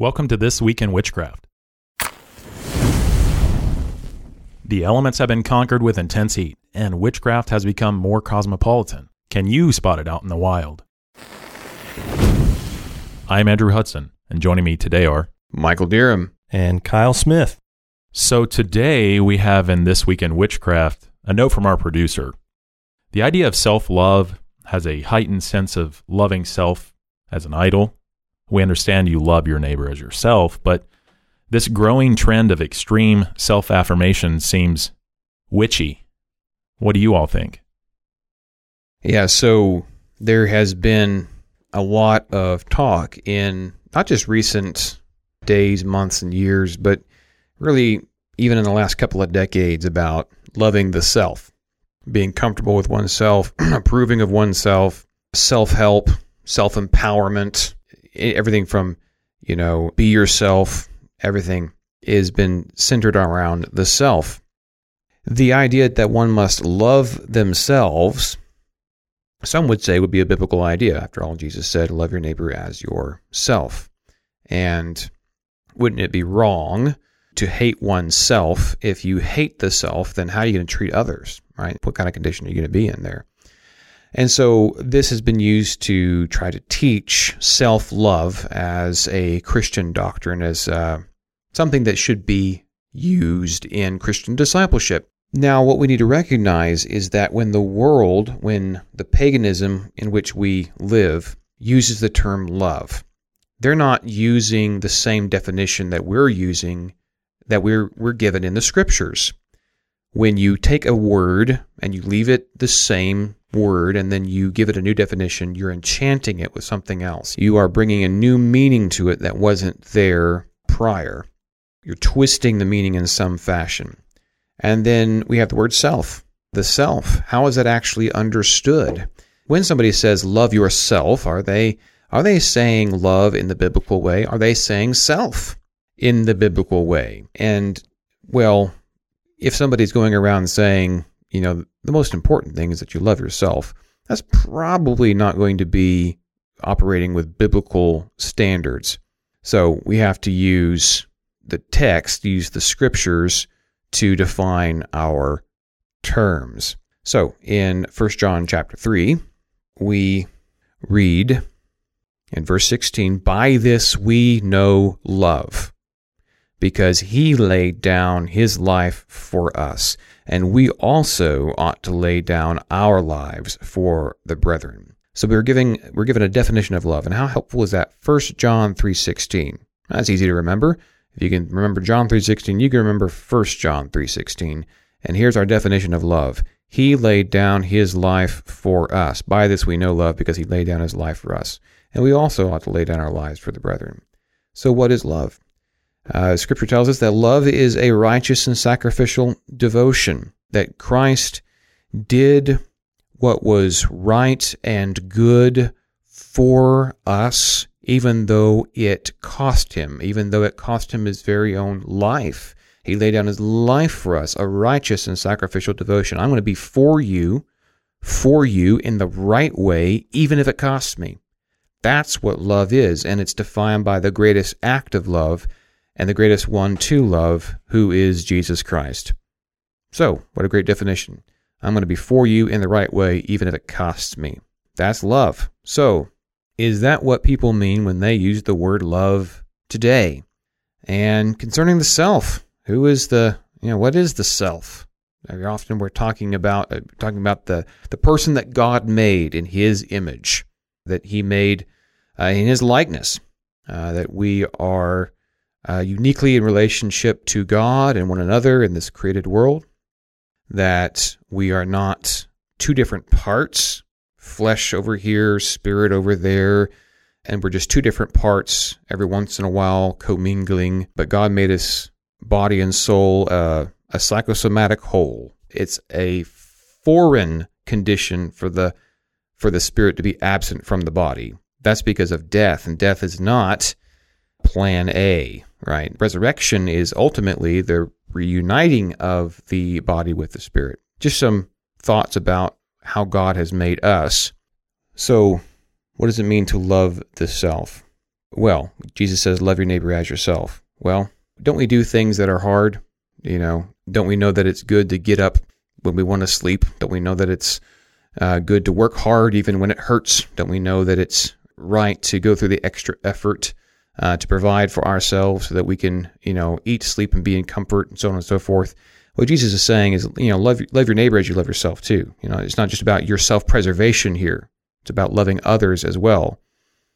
Welcome to This Week in Witchcraft. The elements have been conquered with intense heat, and witchcraft has become more cosmopolitan. Can you spot it out in the wild? I'm Andrew Hudson, and joining me today are Michael Deerham. and Kyle Smith. So today we have in This Week in Witchcraft a note from our producer. The idea of self love has a heightened sense of loving self as an idol. We understand you love your neighbor as yourself, but this growing trend of extreme self affirmation seems witchy. What do you all think? Yeah, so there has been a lot of talk in not just recent days, months, and years, but really even in the last couple of decades about loving the self, being comfortable with oneself, approving of oneself, self help, self empowerment, everything from, you know, be yourself, everything has been centered around the self. The idea that one must love themselves, some would say, would be a biblical idea. After all, Jesus said, Love your neighbor as yourself. And wouldn't it be wrong to hate oneself? If you hate the self, then how are you going to treat others, right? What kind of condition are you going to be in there? And so this has been used to try to teach self love as a Christian doctrine, as uh, something that should be used in Christian discipleship. Now, what we need to recognize is that when the world, when the paganism in which we live uses the term love, they're not using the same definition that we're using, that we're, we're given in the scriptures. When you take a word and you leave it the same word and then you give it a new definition, you're enchanting it with something else. You are bringing a new meaning to it that wasn't there prior. You're twisting the meaning in some fashion. And then we have the word self. The self. How is that actually understood? When somebody says love yourself, are they are they saying love in the biblical way? Are they saying self in the biblical way? And well, if somebody's going around saying you know, the most important thing is that you love yourself. That's probably not going to be operating with biblical standards. So we have to use the text, use the scriptures to define our terms. So in 1 John chapter 3, we read in verse 16, By this we know love, because he laid down his life for us and we also ought to lay down our lives for the brethren. So we're giving we're given a definition of love, and how helpful is that? 1 John 3:16. That's easy to remember. If you can remember John 3:16, you can remember 1 John 3:16. And here's our definition of love. He laid down his life for us. By this we know love because he laid down his life for us. And we also ought to lay down our lives for the brethren. So what is love? Uh, scripture tells us that love is a righteous and sacrificial devotion, that Christ did what was right and good for us, even though it cost him, even though it cost him his very own life. He laid down his life for us, a righteous and sacrificial devotion. I'm going to be for you, for you in the right way, even if it costs me. That's what love is, and it's defined by the greatest act of love and the greatest one to love, who is Jesus Christ. So, what a great definition. I'm going to be for you in the right way, even if it costs me. That's love. So, is that what people mean when they use the word love today? And concerning the self, who is the, you know, what is the self? Very often we're talking about uh, talking about the the person that God made in His image, that He made uh, in His likeness, uh, that we are uh, uniquely in relationship to God and one another in this created world, that we are not two different parts, flesh over here, spirit over there, and we're just two different parts every once in a while commingling, but God made us body and soul uh, a psychosomatic whole. It's a foreign condition for the for the spirit to be absent from the body. That's because of death, and death is not plan A right? Resurrection is ultimately the reuniting of the body with the spirit. Just some thoughts about how God has made us. So, what does it mean to love the self? Well, Jesus says, love your neighbor as yourself. Well, don't we do things that are hard? You know, don't we know that it's good to get up when we want to sleep? Don't we know that it's uh, good to work hard even when it hurts? Don't we know that it's right to go through the extra effort uh, to provide for ourselves so that we can, you know, eat, sleep, and be in comfort, and so on and so forth? What Jesus is saying is, you know, love love your neighbor as you love yourself too. You know, it's not just about your self preservation here. It's about loving others as well,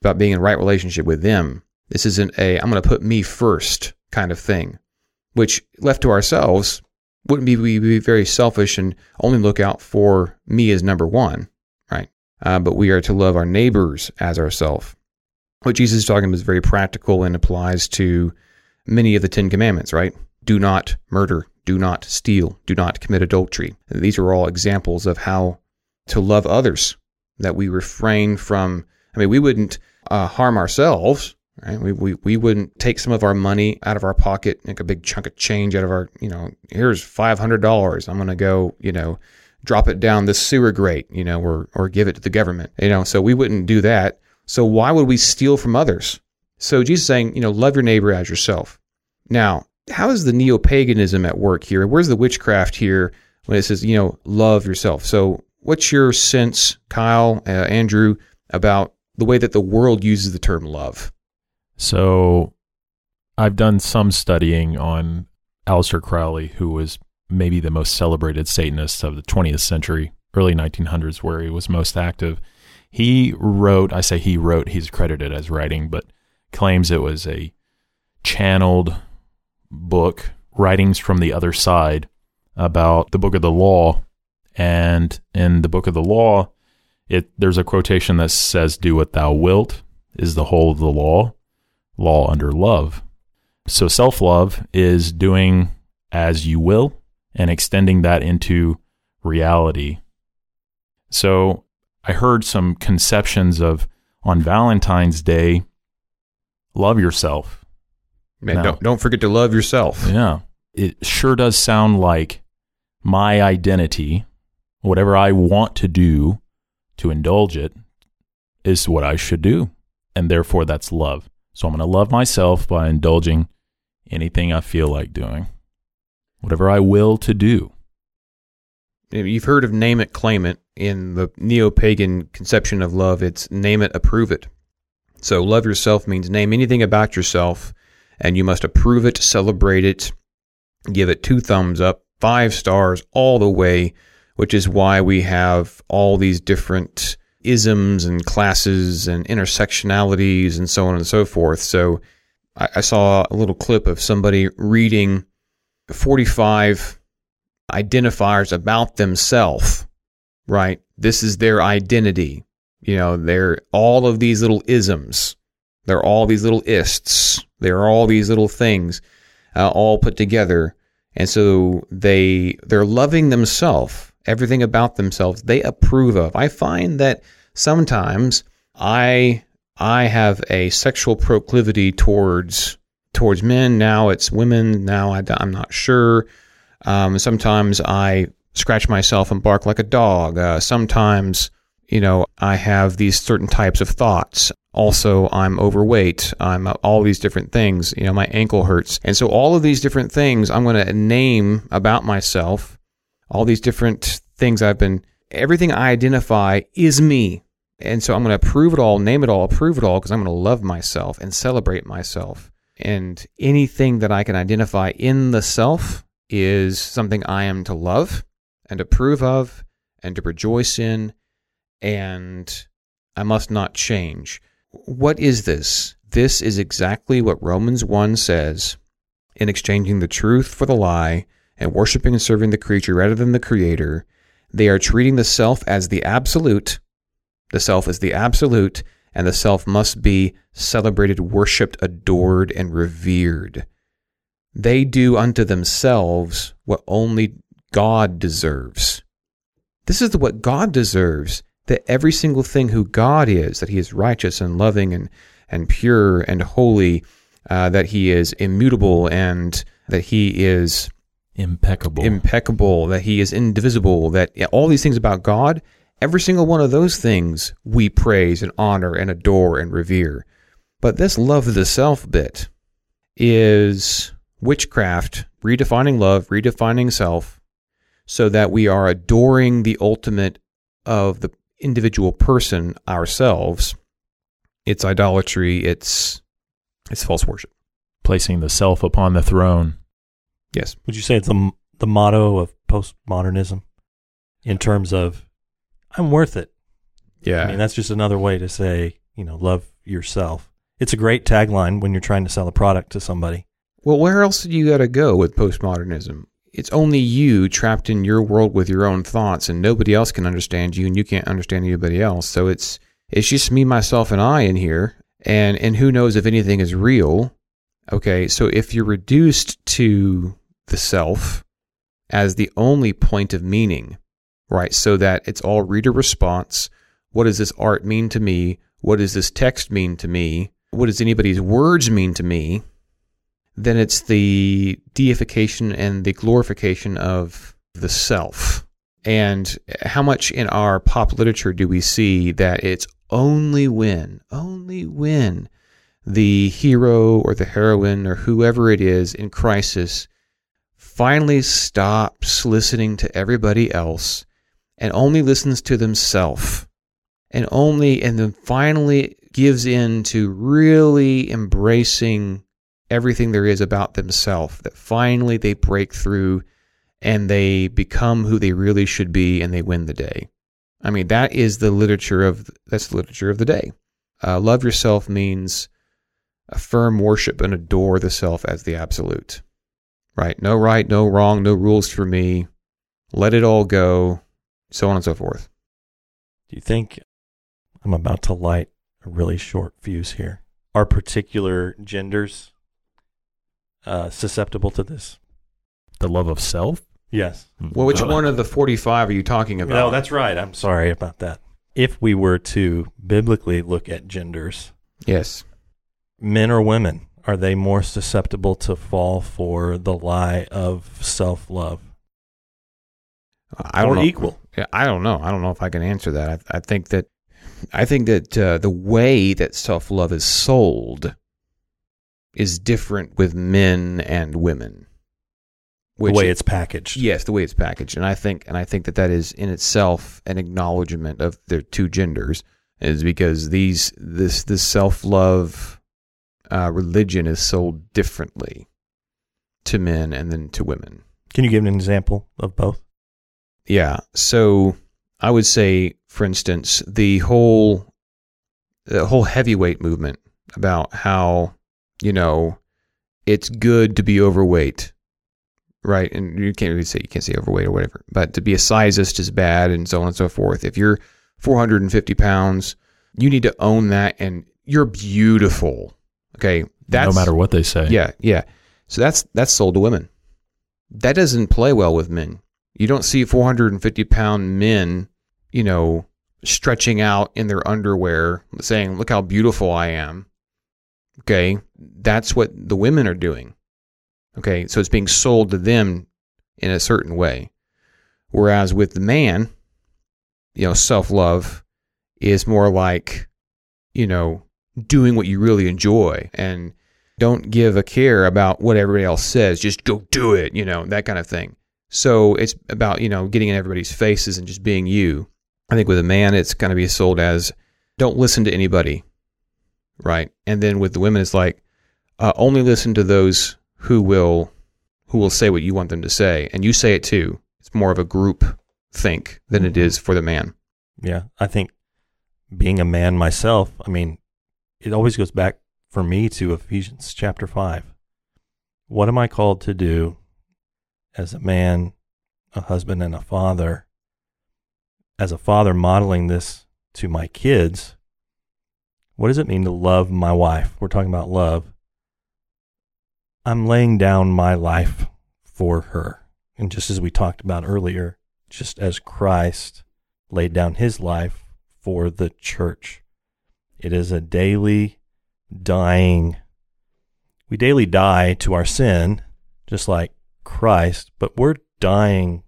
about being in right relationship with them. This isn't a I'm going to put me first kind of thing, which left to ourselves wouldn't be, we be very selfish and only look out for me as number one, right? Uh, but we are to love our neighbors as ourselves. What Jesus is talking about is very practical and applies to many of the Ten Commandments, right? Do not murder, do not steal, do not commit adultery. These are all examples of how to love others, that we refrain from, I mean, we wouldn't uh, harm ourselves, right? We, we, we wouldn't take some of our money out of our pocket, make a big chunk of change out of our, you know, here's $500. I'm going to go, you know, drop it down the sewer grate, you know, or, or give it to the government, you know, so we wouldn't do that. So why would we steal from others? So Jesus is saying, you know, love your neighbor as yourself. Now, how is the neo paganism at work here? Where's the witchcraft here when it says, you know, love yourself? So, what's your sense, Kyle, uh, Andrew, about the way that the world uses the term love? So I've done some studying on Aleister Crowley, who was maybe the most celebrated Satanist of the 20th century, early 1900s, where he was most active. He wrote, I say he wrote, he's credited as writing, but claims it was a channeled book, writings from the other side about the book of the law. And in the book of the law, it there's a quotation that says, Do what thou wilt is the whole of the law law under love. So self love is doing as you will and extending that into reality. So I heard some conceptions of on Valentine's Day, love yourself. Man, now, don't, don't forget to love yourself. Yeah. It sure does sound like my identity, whatever I want to do to indulge it, is what I should do. And therefore, that's love. So I'm going to love myself by indulging anything I feel like doing, whatever I will to do. You've heard of name it, claim it. In the neo pagan conception of love, it's name it, approve it. So love yourself means name anything about yourself and you must approve it, celebrate it, give it two thumbs up, five stars all the way, which is why we have all these different isms and classes and intersectionalities and so on and so forth. So I, saw a little clip of somebody reading 45 identifiers about themselves, right? This is their identity. You know, they're all of these little isms. They're all these little ists. They're all these little things uh, all put together. And so they they're loving themselves everything about themselves they approve of. I find that sometimes I I have a sexual proclivity towards towards men. Now it's women. Now I, am not sure. Um, sometimes I scratch myself and bark like a dog. Uh, sometimes you know I have these certain types of thoughts. Also, I'm overweight. I'm uh, all these different things. You know, my ankle hurts, and so all of these different things I'm going to name about myself all these different things I've been, everything I identify is me. And so I'm going to approve it all, name it all, approve it all, because I'm going to love myself and celebrate myself. And anything that I can identify in the self is something I am to love and approve of and to rejoice in. And I must not change. What is this? This is exactly what Romans 1 says in exchanging the truth for the lie and worshiping and serving the creature rather than the creator, they are treating the self as the absolute. The self is the absolute, and the self must be celebrated, worshiped, adored, and revered. They do unto themselves what only God deserves. This is what God deserves that every single thing who God is, that He is righteous and loving and, and pure and holy, uh, that He is immutable and that He is impeccable, impeccable, that he is indivisible, that all these things about God, every single one of those things we praise and honor and adore and revere. But this love of the self bit is witchcraft, redefining love, redefining self, so that we are adoring the ultimate of the individual person ourselves. It's idolatry, it's it's false worship. Placing the self upon the throne. Yes. Would you say it's the the motto of postmodernism in terms of I'm worth it? Yeah. I mean, that's just another way to say, you know, love yourself. It's a great tagline when you're trying to sell a product to somebody. Well, where else do you got to go with postmodernism? It's only you trapped in your world with your own thoughts, and nobody else can understand you, and you can't understand anybody else. So it's it's just me, myself, and I in here, and and who knows if anything is real? Okay, so if you're reduced to the self as the only point of meaning, right? So that it's all reader response. What does this art mean to me? What does this text mean to me? What does anybody's words mean to me? Then it's the deification and the glorification of the self. And how much in our pop literature do we see that it's only when, only when the hero or the heroine or whoever it is in crisis finally stops listening to everybody else and only listens to themselves and only and then finally gives in to really embracing everything there is about themselves that finally they break through and they become who they really should be and they win the day. I mean that is the literature of that's the literature of the day. Uh, love yourself means affirm worship and adore the self as the absolute. Right? No right no wrong no rules for me. Let it all go. So on and so forth. Do you think I'm about to light a really short fuse here? Are particular genders uh, susceptible to this? The love of self? Yes. well which one of the 45 are you talking about No, that's right. I'm sorry about that. If we were to biblically look at genders, yes men or women, are they more susceptible to fall for the lie of self love? I don't or know. equal? Yeah, I don't know. I don't know if I can answer that. I, I think that I think that uh, the way that self love is sold is different with men and women. The way it's packaged. yes, the way it's packaged, and I think and I think that that is in itself an acknowledgement of their two genders, is because these this this self love uh, religion is sold differently to men and then to women. Can you give an example of both? Yeah. So I would say, for instance, the whole the whole heavyweight movement about how you know it's good to be overweight, right? And you can't really say you can't say overweight or whatever, but to be a sizist is bad, and so on and so forth. If you're 450 pounds, you need to own that, and you're beautiful. Okay, that's no matter what they say. yeah, yeah. So that's that's sold to women. That doesn't play well with men. You don't see 450 pound men, you know, stretching out in their underwear, saying, "Look how beautiful I am." Okay, that's what the women are doing. Okay, so it's being sold to them in a certain way, whereas with the man, you know, self love is more like, you know, doing what you really enjoy and don't give a care about what everybody else says. Just go do it, you know, that kind of thing. So it's about, you know, getting in everybody's faces and just being you. I think with a man, it's going to be sold as don't listen to anybody, right? And then with the women, it's like uh, only listen to those who will who will say what you want them to say, and you say it too. It's more of a group think than it is for the man. Yeah, I think being a man myself, I mean, it always goes back for me to Ephesians chapter 5. What am I called to do as a man, a husband, and a father? As a father, modeling this to my kids, what does it mean to love my wife? We're talking about love. I'm laying down my life for her. And just as we talked about earlier, just as Christ laid down his life for the church. It is a daily dying. We daily die to our sin, just like Christ, but we're dying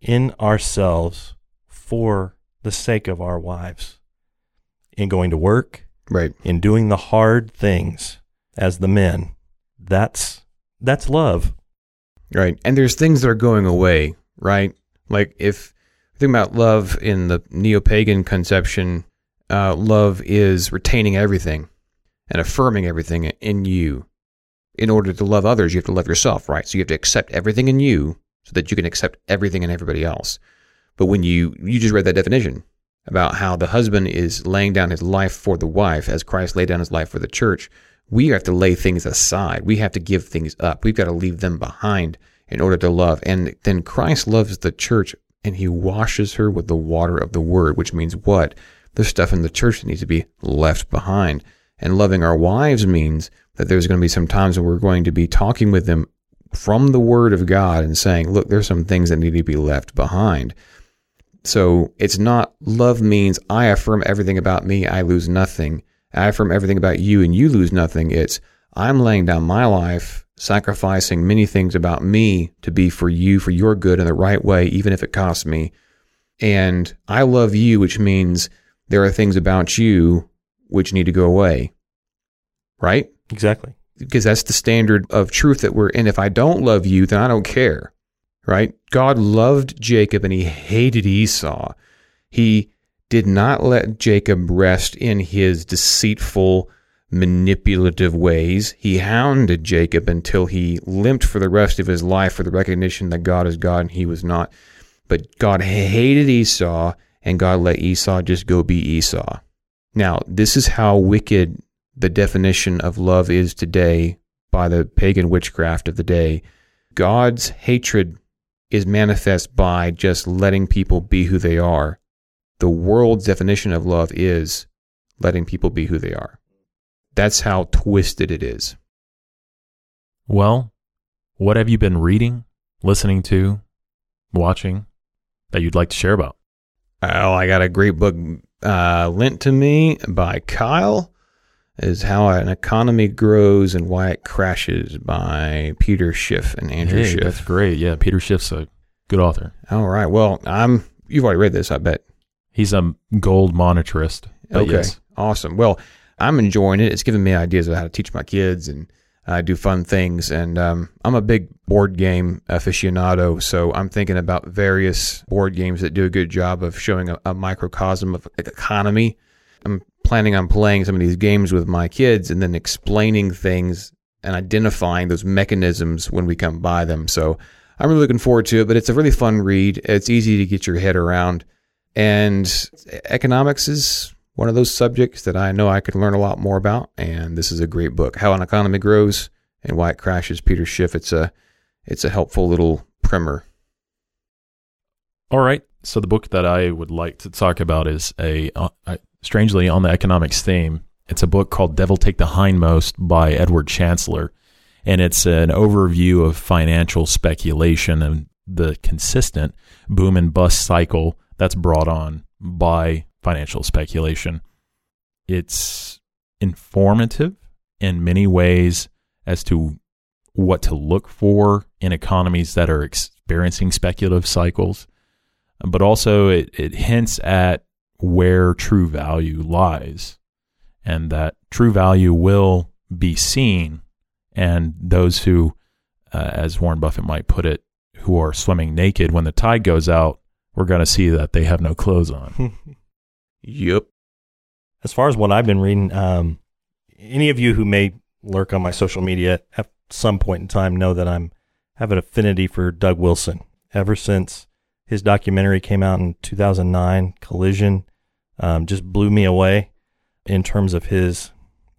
in ourselves for the sake of our wives. In going to work, Right. in doing the hard things as the men. That's that's love. Right. And there's things that are going away, right? Like if think about love in the neo pagan conception, uh, love is retaining everything and affirming everything in you. In order to love others, you have to love yourself, right? So you have to accept everything in you so that you can accept everything in everybody else. But when you you just read that definition about how the husband is laying down his life for the wife as Christ laid down his life for the church, we have to lay things aside. We have to give things up. We've got to leave them behind in order to love. And then Christ loves the church and he washes her with the water of the word, which means what? There's stuff in the church needs to be left behind. And loving our wives means that there's going to be some times when we're going to be talking with them from the word of God and saying, look, there's some things that need to be left behind. So it's not love means I affirm everything about me, I lose nothing. I affirm everything about you and you lose nothing. It's I'm laying down my life, sacrificing many things about me to be for you, for your good in the right way, even if it costs me. And I love you, which means there are things about you which need to go away. Right? Exactly. Because that's the standard of truth that we're in. If I don't love you, then I don't care. Right? God loved Jacob and he hated Esau. He did not let Jacob rest in his deceitful, manipulative ways. He hounded Jacob until he limped for the rest of his life for the recognition that God is God and he was not. But God hated Esau and God let Esau just go be Esau. Now, this is how wicked the definition of love is today by the pagan witchcraft of the day. God's hatred is manifest by just letting people be who they are. The world's definition of love is letting people be who they are. That's how twisted it is. Well, what have you been reading, listening to, watching that you'd like to share about? Oh, I got a great book uh, lent to me by Kyle. Is how an economy grows and why it crashes by Peter Schiff and Andrew Hey, Schiff. that's great. Yeah, Peter Schiff's a good author. All right. Well, I'm. You've already read this, I bet. He's a gold monetarist. Okay. yes. Awesome. Well, I'm enjoying it. It's giving me ideas of how to teach my kids and uh, do fun things. And um, I'm a big board game aficionado, so I'm thinking about various board games that do a good job of showing a, a microcosm of economy. I'm planning on playing some of these games with my kids and then explaining things and identifying those mechanisms when we come by them. So I'm really looking forward to it, but it's a really fun read. It's easy to get your head around. And economics is one of those subjects that I know I could learn a lot more about. And this is a great book, How an Economy Grows and Why It Crashes. Peter Schiff. It's a it's a helpful little primer. All right. So the book that I would like to talk about is a uh, strangely on the economics theme. It's a book called "Devil Take the Hindmost" by Edward Chancellor, and it's an overview of financial speculation and the consistent boom and bust cycle that's brought on by financial speculation. It's informative in many ways as to what to look for in economies that are experiencing speculative cycles but also it, it hints at where true value lies and that true value will be seen and those who uh, as warren buffett might put it who are swimming naked when the tide goes out we're going to see that they have no clothes on Yep. As far as what I've been reading, um, any of you who may lurk on my social media at some point in time know that I'm have an affinity for Doug Wilson. Ever since his documentary came out in 2009, Collision, um, just blew me away in terms of his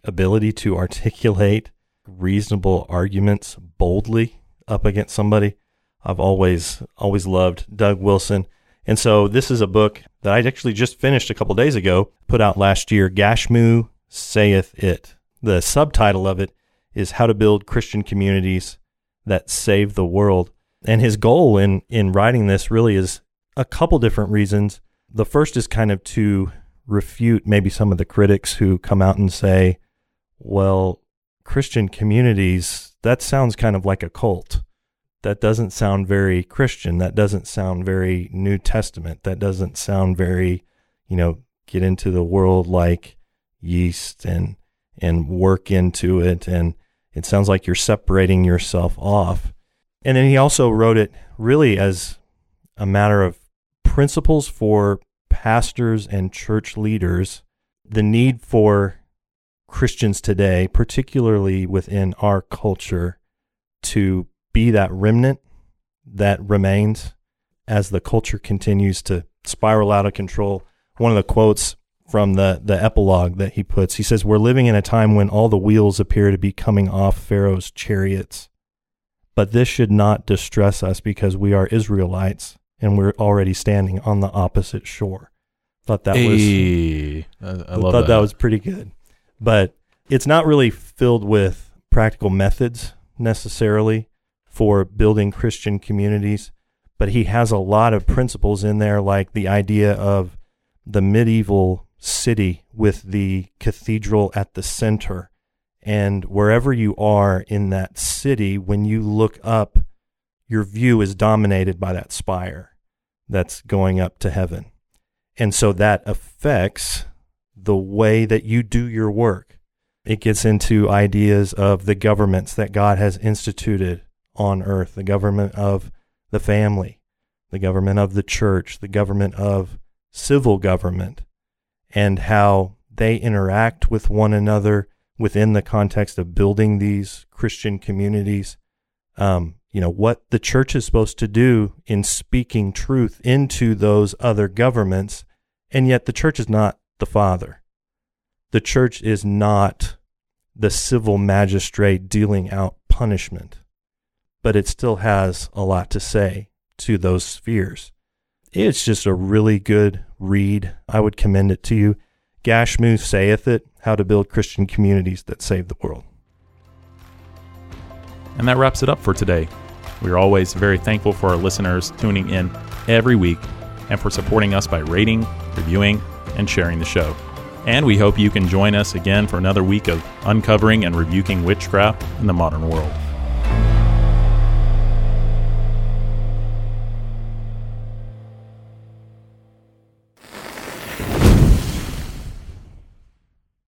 ability to articulate reasonable arguments boldly up against somebody. I've always always loved Doug Wilson. And so this is a book that I actually just finished a couple days ago, put out last year, Gashmu Saith It. The subtitle of it is How to Build Christian Communities That Save the World. And his goal in, in writing this really is a couple different reasons. The first is kind of to refute maybe some of the critics who come out and say, well, Christian communities, that sounds kind of like a cult that doesn't sound very Christian. That doesn't sound very New Testament. That doesn't sound very, you know, get into the world like yeast and and work into it and it sounds like you're separating yourself off. And then he also wrote it really as a matter of principles for pastors and church leaders, the need for Christians today, particularly within our culture, to be that remnant that remains as the culture continues to spiral out of control. One of the quotes from the, the epilogue that he puts, he says, We're living in a time when all the wheels appear to be coming off Pharaoh's chariots. But this should not distress us because we are Israelites and we're already standing on the opposite shore. Thought that Hey, was I, I thought that. that was pretty good. But it's not really filled with practical methods necessarily for building Christian communities, but he has a lot of principles in there, like the idea of the medieval city with the cathedral at the center. And wherever you are in that city, when you look up, your view is dominated by that spire that's going up to heaven. And so that affects the way that you do your work. It gets into ideas of the governments that God has instituted on earth the government of the family, the government of the church, the government of civil government, and how they interact with one another within the context of building these Christian communities. Um, you know, what the church is supposed to do in speaking truth into those other governments, and yet the church is not the father. The church is not the civil magistrate dealing out punishment, but it still has a lot to say to those spheres. It's just a really good read. I would commend it to you. Gashmu saith it, How to Build Christian Communities That Save the World. And that wraps it up for today. We are always very thankful for our listeners tuning in every week and for supporting us by rating, reviewing, and sharing the show. And we hope you can join us again for another week of uncovering and rebuking witchcraft in the modern world.